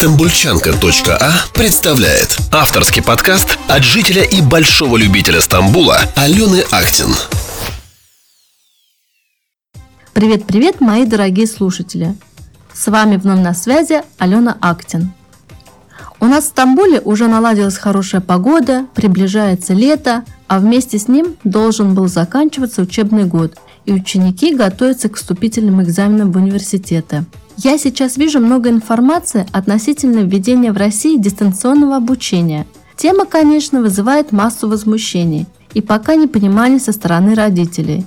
Стамбульчанка.а представляет авторский подкаст от жителя и большого любителя Стамбула Алены Актин. Привет-привет, мои дорогие слушатели! С вами вновь на связи Алена Актин. У нас в Стамбуле уже наладилась хорошая погода, приближается лето, а вместе с ним должен был заканчиваться учебный год, и ученики готовятся к вступительным экзаменам в университеты – я сейчас вижу много информации относительно введения в России дистанционного обучения. Тема, конечно, вызывает массу возмущений и пока непонимания со стороны родителей.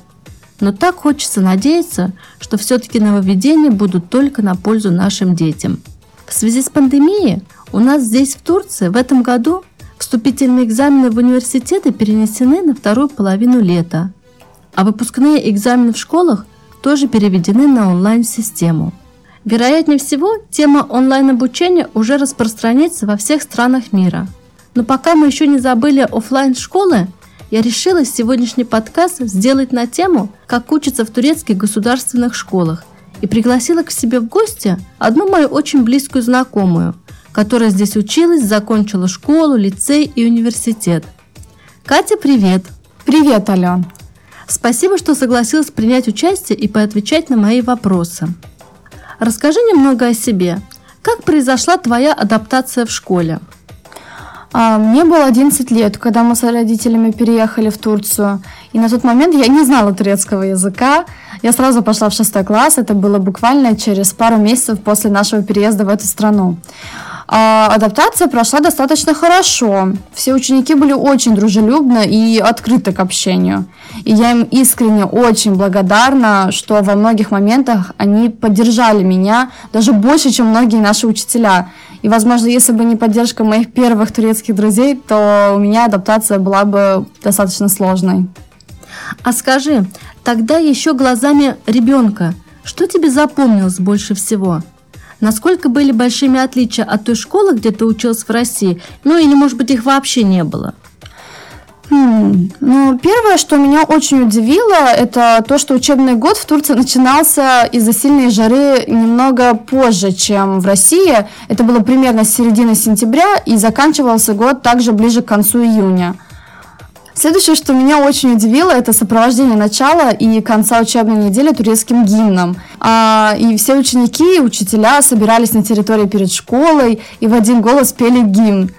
Но так хочется надеяться, что все-таки нововведения будут только на пользу нашим детям. В связи с пандемией у нас здесь, в Турции, в этом году вступительные экзамены в университеты перенесены на вторую половину лета, а выпускные экзамены в школах тоже переведены на онлайн-систему – Вероятнее всего, тема онлайн-обучения уже распространится во всех странах мира. Но пока мы еще не забыли офлайн школы я решила сегодняшний подкаст сделать на тему, как учатся в турецких государственных школах, и пригласила к себе в гости одну мою очень близкую знакомую, которая здесь училась, закончила школу, лицей и университет. Катя, привет! Привет, Ален! Спасибо, что согласилась принять участие и поотвечать на мои вопросы. Расскажи немного о себе. Как произошла твоя адаптация в школе? А, мне было 11 лет, когда мы с родителями переехали в Турцию. И на тот момент я не знала турецкого языка. Я сразу пошла в шестой класс. Это было буквально через пару месяцев после нашего переезда в эту страну. А адаптация прошла достаточно хорошо. Все ученики были очень дружелюбны и открыты к общению. И я им искренне очень благодарна, что во многих моментах они поддержали меня даже больше, чем многие наши учителя. И, возможно, если бы не поддержка моих первых турецких друзей, то у меня адаптация была бы достаточно сложной. А скажи, тогда еще глазами ребенка, что тебе запомнилось больше всего? Насколько были большими отличия от той школы, где ты учился в России? Ну или, может быть, их вообще не было? Хм, ну, первое, что меня очень удивило, это то, что учебный год в Турции начинался из-за сильной жары немного позже, чем в России. Это было примерно с середины сентября, и заканчивался год также ближе к концу июня. Следующее, что меня очень удивило, это сопровождение начала и конца учебной недели турецким гимном. А, и все ученики и учителя собирались на территории перед школой и в один голос пели гимн.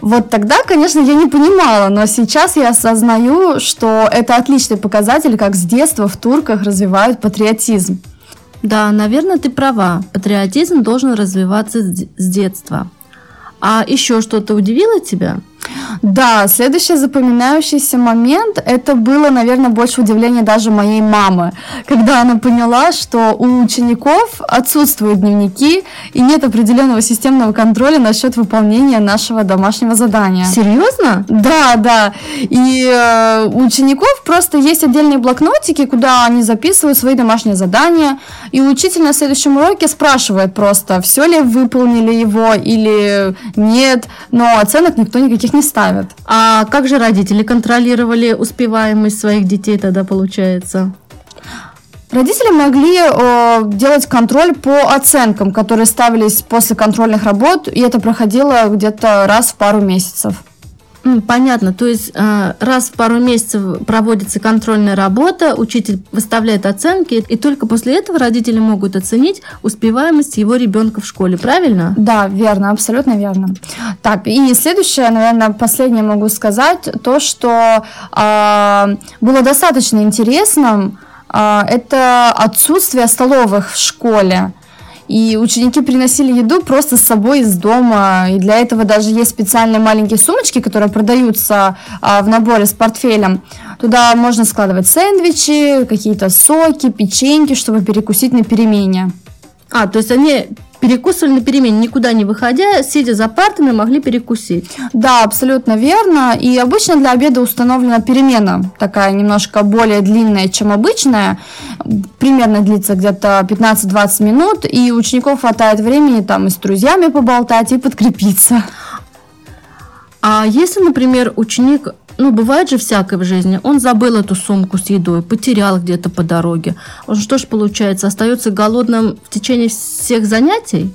Вот тогда, конечно, я не понимала, но сейчас я осознаю, что это отличный показатель, как с детства в турках развивают патриотизм. Да, наверное, ты права. Патриотизм должен развиваться с детства. А еще что-то удивило тебя? Да, следующий запоминающийся момент, это было, наверное, больше удивление даже моей мамы, когда она поняла, что у учеников отсутствуют дневники и нет определенного системного контроля насчет выполнения нашего домашнего задания. Серьезно? Да, да. И э, у учеников просто есть отдельные блокнотики, куда они записывают свои домашние задания, и учитель на следующем уроке спрашивает просто, все ли выполнили его или нет, но оценок никто никаких не ставят. А как же родители контролировали успеваемость своих детей тогда получается? Родители могли э, делать контроль по оценкам, которые ставились после контрольных работ, и это проходило где-то раз в пару месяцев. Понятно. То есть э, раз в пару месяцев проводится контрольная работа, учитель выставляет оценки, и только после этого родители могут оценить успеваемость его ребенка в школе, правильно? Да, верно, абсолютно верно. Так, и следующее, наверное, последнее могу сказать, то, что э, было достаточно интересным, э, это отсутствие столовых в школе. И ученики приносили еду просто с собой из дома. И для этого даже есть специальные маленькие сумочки, которые продаются а, в наборе с портфелем. Туда можно складывать сэндвичи, какие-то соки, печеньки, чтобы перекусить на перемене. А, то есть они перекусывали на перемене, никуда не выходя, сидя за партами, могли перекусить. Да, абсолютно верно. И обычно для обеда установлена перемена, такая немножко более длинная, чем обычная. Примерно длится где-то 15-20 минут, и учеников хватает времени там и с друзьями поболтать, и подкрепиться. А если, например, ученик ну, бывает же всякое в жизни. Он забыл эту сумку с едой, потерял где-то по дороге. Он что ж получается, остается голодным в течение всех занятий?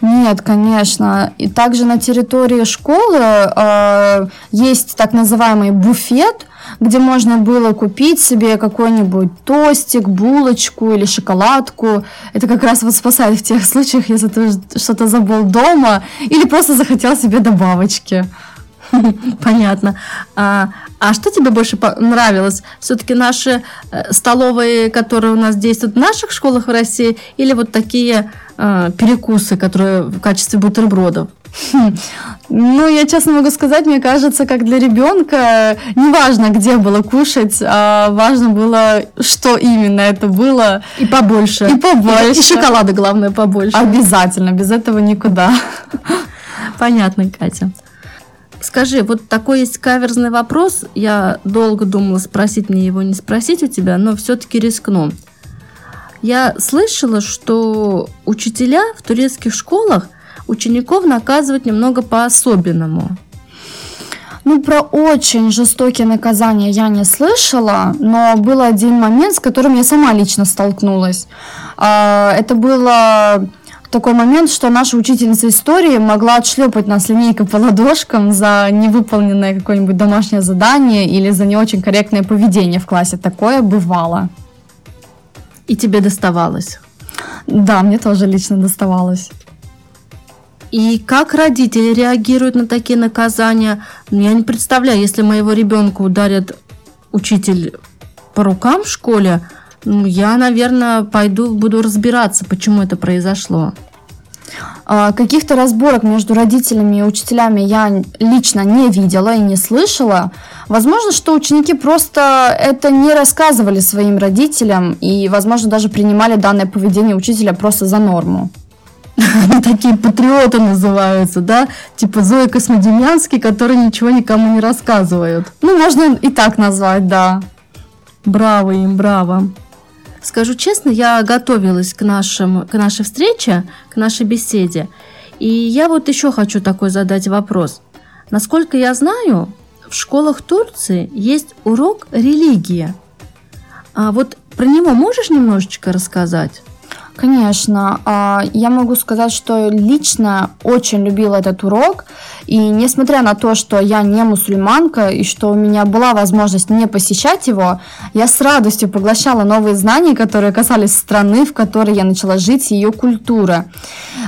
Нет, конечно. И также на территории школы э, есть так называемый буфет, где можно было купить себе какой-нибудь тостик, булочку или шоколадку. Это как раз вот спасает в тех случаях, если ты что-то забыл дома или просто захотел себе добавочки. Понятно. А, а что тебе больше нравилось? Все-таки наши э, столовые, которые у нас действуют в наших школах в России, или вот такие э, перекусы, которые в качестве бутербродов? Ну, я честно могу сказать, мне кажется, как для ребенка, неважно, где было кушать, а важно было, что именно это было. И побольше. И побольше. И, и шоколада, главное, побольше. Обязательно, без этого никуда. Понятно, Катя. Скажи, вот такой есть каверзный вопрос. Я долго думала, спросить мне его, не спросить у тебя, но все-таки рискну. Я слышала, что учителя в турецких школах учеников наказывают немного по-особенному. Ну, про очень жестокие наказания я не слышала, но был один момент, с которым я сама лично столкнулась. А, это было такой момент, что наша учительница истории могла отшлепать нас линейкой по ладошкам за невыполненное какое-нибудь домашнее задание или за не очень корректное поведение в классе. Такое бывало. И тебе доставалось? Да, мне тоже лично доставалось. И как родители реагируют на такие наказания? Я не представляю, если моего ребенка ударят учитель по рукам в школе, я, наверное, пойду, буду разбираться, почему это произошло. А, каких-то разборок между родителями и учителями я лично не видела и не слышала. Возможно, что ученики просто это не рассказывали своим родителям и, возможно, даже принимали данное поведение учителя просто за норму. Они такие патриоты называются, да? Типа Зоя Космодемьянский, которые ничего никому не рассказывают. Ну, можно и так назвать, да. Браво им, браво. Скажу честно, я готовилась к, нашим, к нашей встрече, к нашей беседе. И я вот еще хочу такой задать вопрос. Насколько я знаю, в школах Турции есть урок религии. А вот про него можешь немножечко рассказать? Конечно. А, я могу сказать, что лично очень любила этот урок. И несмотря на то, что я не мусульманка и что у меня была возможность не посещать его, я с радостью поглощала новые знания, которые касались страны, в которой я начала жить, ее культуры.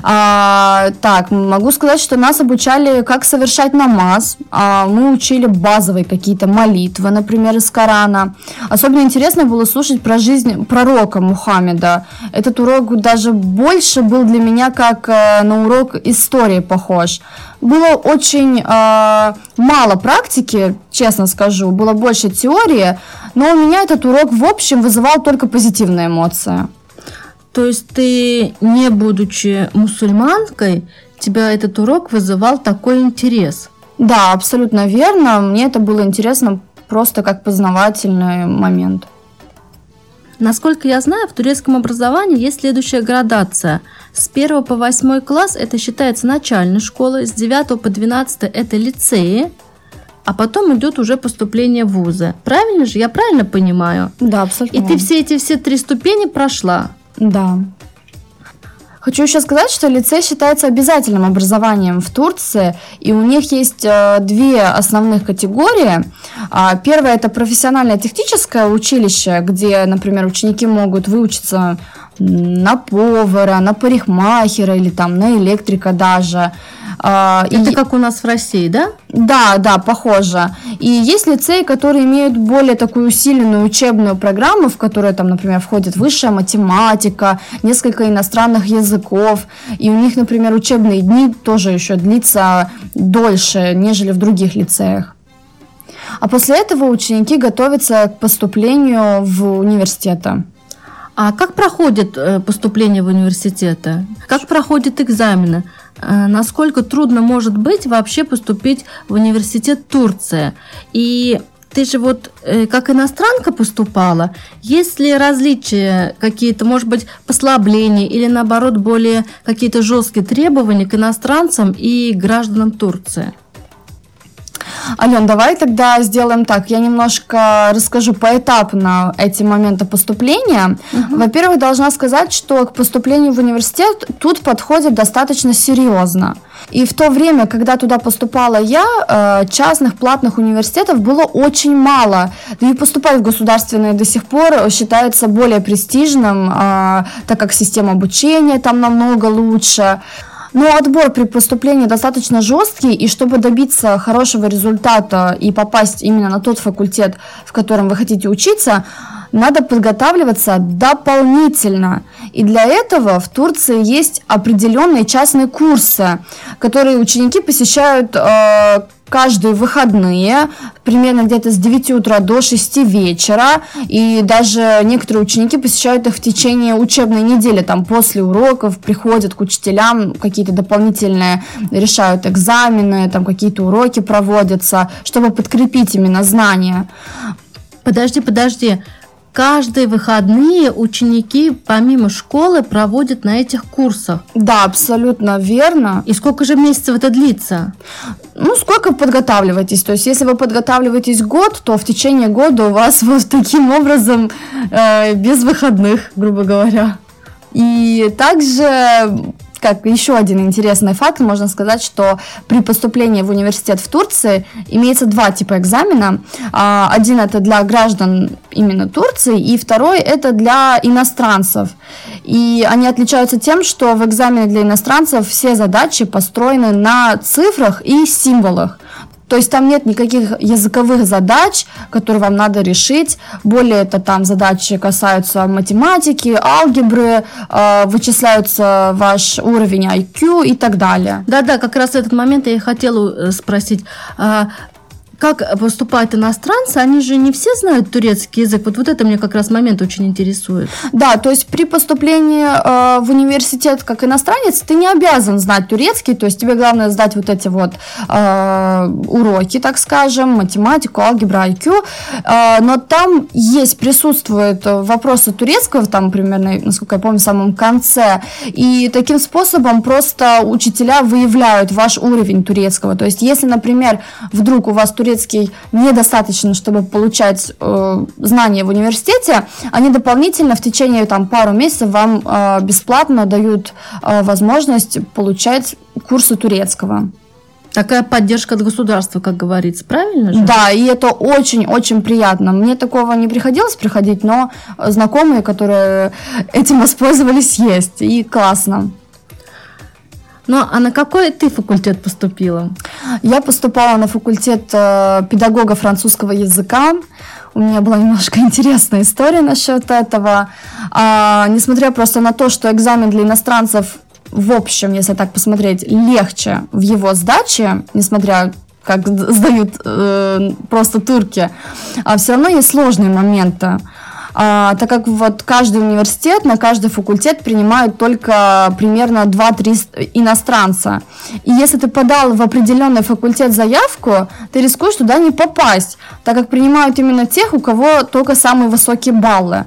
А, так, могу сказать, что нас обучали, как совершать намаз. А, мы учили базовые какие-то молитвы, например, из Корана. Особенно интересно было слушать про жизнь пророка Мухаммеда. Этот урок урок даже больше был для меня как э, на урок истории похож. Было очень э, мало практики, честно скажу, было больше теории, но у меня этот урок в общем вызывал только позитивные эмоции. То есть ты, не будучи мусульманкой, тебя этот урок вызывал такой интерес? Да, абсолютно верно. Мне это было интересно просто как познавательный момент. Насколько я знаю, в турецком образовании есть следующая градация. С 1 по 8 класс это считается начальной школой, с 9 по 12 это лицеи, а потом идет уже поступление в вузы. Правильно же? Я правильно понимаю? Да, абсолютно. И ты все эти все три ступени прошла? Да. Хочу еще сказать, что лицей считается обязательным образованием в Турции, и у них есть э, две основных категории. А, первое – это профессиональное техническое училище, где, например, ученики могут выучиться на повара, на парикмахера или там на электрика даже. А, Это и... как у нас в России, да? Да, да, похоже. И есть лицеи, которые имеют более такую усиленную учебную программу, в которую там, например, входит высшая математика, несколько иностранных языков. И у них, например, учебные дни тоже еще длится дольше, нежели в других лицеях. А после этого ученики готовятся к поступлению в университеты. А как проходит э, поступление в университеты? Как проходят экзамены? Э, насколько трудно может быть вообще поступить в университет Турции? И ты же вот э, как иностранка поступала, есть ли различия какие-то, может быть, послабления или наоборот более какие-то жесткие требования к иностранцам и гражданам Турции? Ален, давай тогда сделаем так. Я немножко расскажу поэтапно эти моменты поступления. Угу. Во-первых, должна сказать, что к поступлению в университет тут подходит достаточно серьезно. И в то время, когда туда поступала я, э, частных платных университетов было очень мало. Да и поступать в государственные до сих пор считается более престижным, э, так как система обучения там намного лучше. Но отбор при поступлении достаточно жесткий, и чтобы добиться хорошего результата и попасть именно на тот факультет, в котором вы хотите учиться, надо подготавливаться дополнительно. И для этого в Турции есть определенные частные курсы, которые ученики посещают э, каждые выходные, примерно где-то с 9 утра до 6 вечера, и даже некоторые ученики посещают их в течение учебной недели, там после уроков приходят к учителям, какие-то дополнительные решают экзамены, там какие-то уроки проводятся, чтобы подкрепить именно знания. Подожди, подожди, каждые выходные ученики помимо школы проводят на этих курсах. Да, абсолютно верно. И сколько же месяцев это длится? Ну, сколько подготавливаетесь? То есть, если вы подготавливаетесь год, то в течение года у вас вот таким образом э, без выходных, грубо говоря. И также как еще один интересный факт, можно сказать, что при поступлении в университет в Турции имеется два типа экзамена. А, один это для граждан именно Турции, и второй это для иностранцев. И они отличаются тем, что в экзамене для иностранцев все задачи построены на цифрах и символах. То есть там нет никаких языковых задач, которые вам надо решить. Более это там задачи касаются математики, алгебры, э, вычисляются ваш уровень IQ и так далее. Да-да, как раз этот момент я и хотела э, спросить. Как поступают иностранцы, они же не все знают турецкий язык. Вот, вот это мне как раз момент очень интересует. Да, то есть при поступлении э, в университет как иностранец ты не обязан знать турецкий, то есть тебе главное сдать вот эти вот э, уроки, так скажем, математику, алгебра, IQ, э, но там есть, присутствуют вопросы турецкого, там примерно, насколько я помню, в самом конце, и таким способом просто учителя выявляют ваш уровень турецкого. То есть если, например, вдруг у вас турецкий турецкий недостаточно, чтобы получать э, знания в университете, они дополнительно в течение там, пару месяцев вам э, бесплатно дают э, возможность получать курсы турецкого. Такая поддержка от государства, как говорится, правильно же? Да, и это очень-очень приятно. Мне такого не приходилось приходить, но знакомые, которые этим воспользовались, есть. И классно. Ну, а на какой ты факультет поступила? Я поступала на факультет э, педагога французского языка. У меня была немножко интересная история насчет этого. А, несмотря просто на то, что экзамен для иностранцев, в общем, если так посмотреть, легче в его сдаче, несмотря как сдают э, просто турки, а все равно есть сложные моменты а, так как вот каждый университет, на каждый факультет принимают только примерно 2-3 иностранца. И если ты подал в определенный факультет заявку, ты рискуешь туда не попасть, так как принимают именно тех, у кого только самые высокие баллы.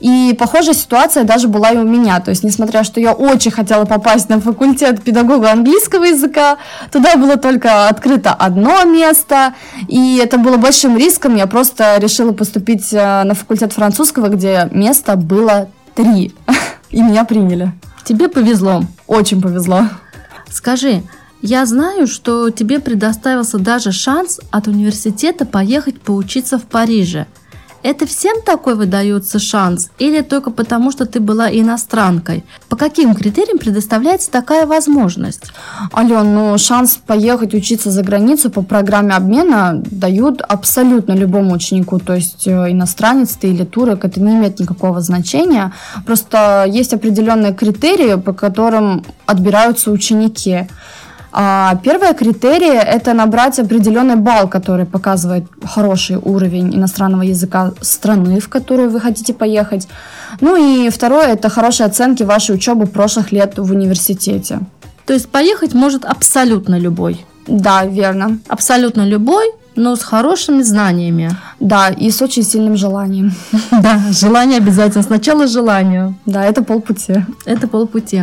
И похожая ситуация даже была и у меня. То есть, несмотря что я очень хотела попасть на факультет педагога английского языка, туда было только открыто одно место, и это было большим риском. Я просто решила поступить э, на факультет французского, где место было три, и меня приняли. Тебе повезло. Очень повезло. Скажи, я знаю, что тебе предоставился даже шанс от университета поехать поучиться в Париже – это всем такой выдается шанс или только потому, что ты была иностранкой? По каким критериям предоставляется такая возможность? Ален, ну шанс поехать учиться за границу по программе обмена дают абсолютно любому ученику. То есть э, иностранец ты или турок, это не имеет никакого значения. Просто есть определенные критерии, по которым отбираются ученики. А, первое критерий – это набрать определенный балл, который показывает хороший уровень иностранного языка страны, в которую вы хотите поехать. Ну и второе – это хорошие оценки вашей учебы прошлых лет в университете. То есть поехать может абсолютно любой? Да, верно. Абсолютно любой, но с хорошими знаниями. Да, и с очень сильным желанием. Да, желание обязательно. Сначала желание. Да, это полпути. Это полпути.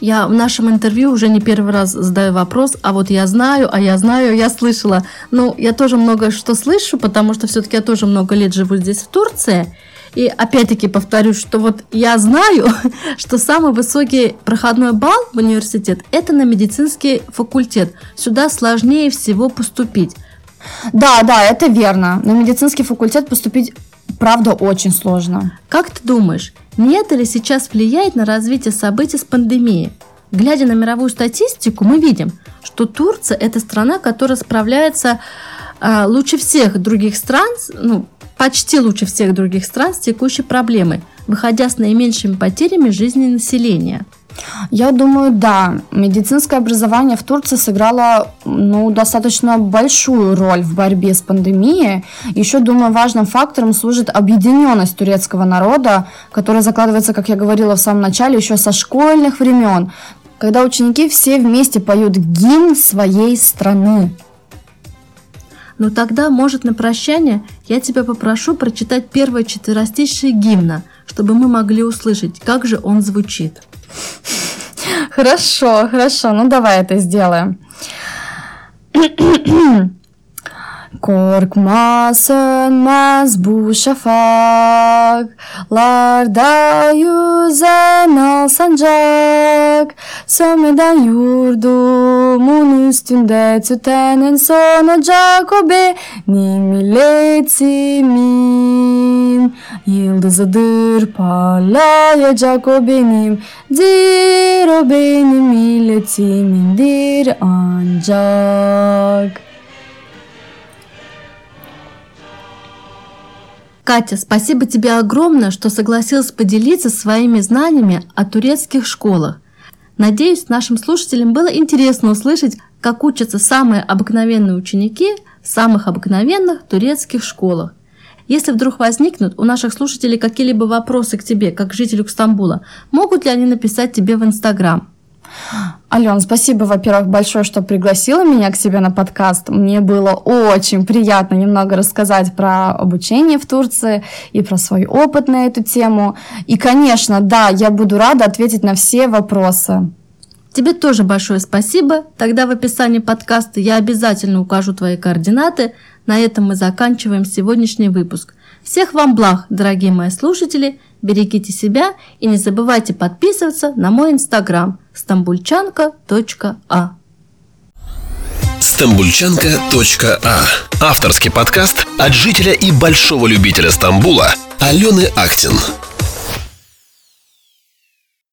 Я в нашем интервью уже не первый раз задаю вопрос, а вот я знаю, а я знаю, я слышала. Ну, я тоже много что слышу, потому что все-таки я тоже много лет живу здесь, в Турции. И опять-таки повторюсь, что вот я знаю, что самый высокий проходной балл в университет – это на медицинский факультет. Сюда сложнее всего поступить. Да, да, это верно. На медицинский факультет поступить, правда, очень сложно. Как ты думаешь, не это ли сейчас влияет на развитие событий с пандемией? Глядя на мировую статистику, мы видим, что Турция – это страна, которая справляется э, лучше всех других стран, ну, почти лучше всех других стран с текущей проблемой, выходя с наименьшими потерями жизни населения. Я думаю, да. Медицинское образование в Турции сыграло ну, достаточно большую роль в борьбе с пандемией. Еще, думаю, важным фактором служит объединенность турецкого народа, которая закладывается, как я говорила в самом начале, еще со школьных времен, когда ученики все вместе поют гимн своей страны. Ну тогда, может, на прощание я тебя попрошу прочитать первое четверостишие гимна, чтобы мы могли услышать, как же он звучит. Хорошо, хорошо, ну давай это сделаем. Korkma sönmez bu şafaklarda yüzen al sancak Sönmeden yurdumun üstünde tüten en son ocak o benim milletimin Yıldızıdır parlayacak o benim Dir o benim milletimindir ancak Катя, спасибо тебе огромное, что согласилась поделиться своими знаниями о турецких школах. Надеюсь, нашим слушателям было интересно услышать, как учатся самые обыкновенные ученики в самых обыкновенных турецких школах. Если вдруг возникнут у наших слушателей какие-либо вопросы к тебе, как к жителю Стамбула, могут ли они написать тебе в Инстаграм? Ален, спасибо, во-первых, большое, что пригласила меня к себе на подкаст. Мне было очень приятно немного рассказать про обучение в Турции и про свой опыт на эту тему. И, конечно, да, я буду рада ответить на все вопросы. Тебе тоже большое спасибо. Тогда в описании подкаста я обязательно укажу твои координаты. На этом мы заканчиваем сегодняшний выпуск. Всех вам благ, дорогие мои слушатели. Берегите себя и не забывайте подписываться на мой инстаграм стамбульчанка.а. Стамбульчанка.а Авторский подкаст от жителя и большого любителя Стамбула Алены Актин.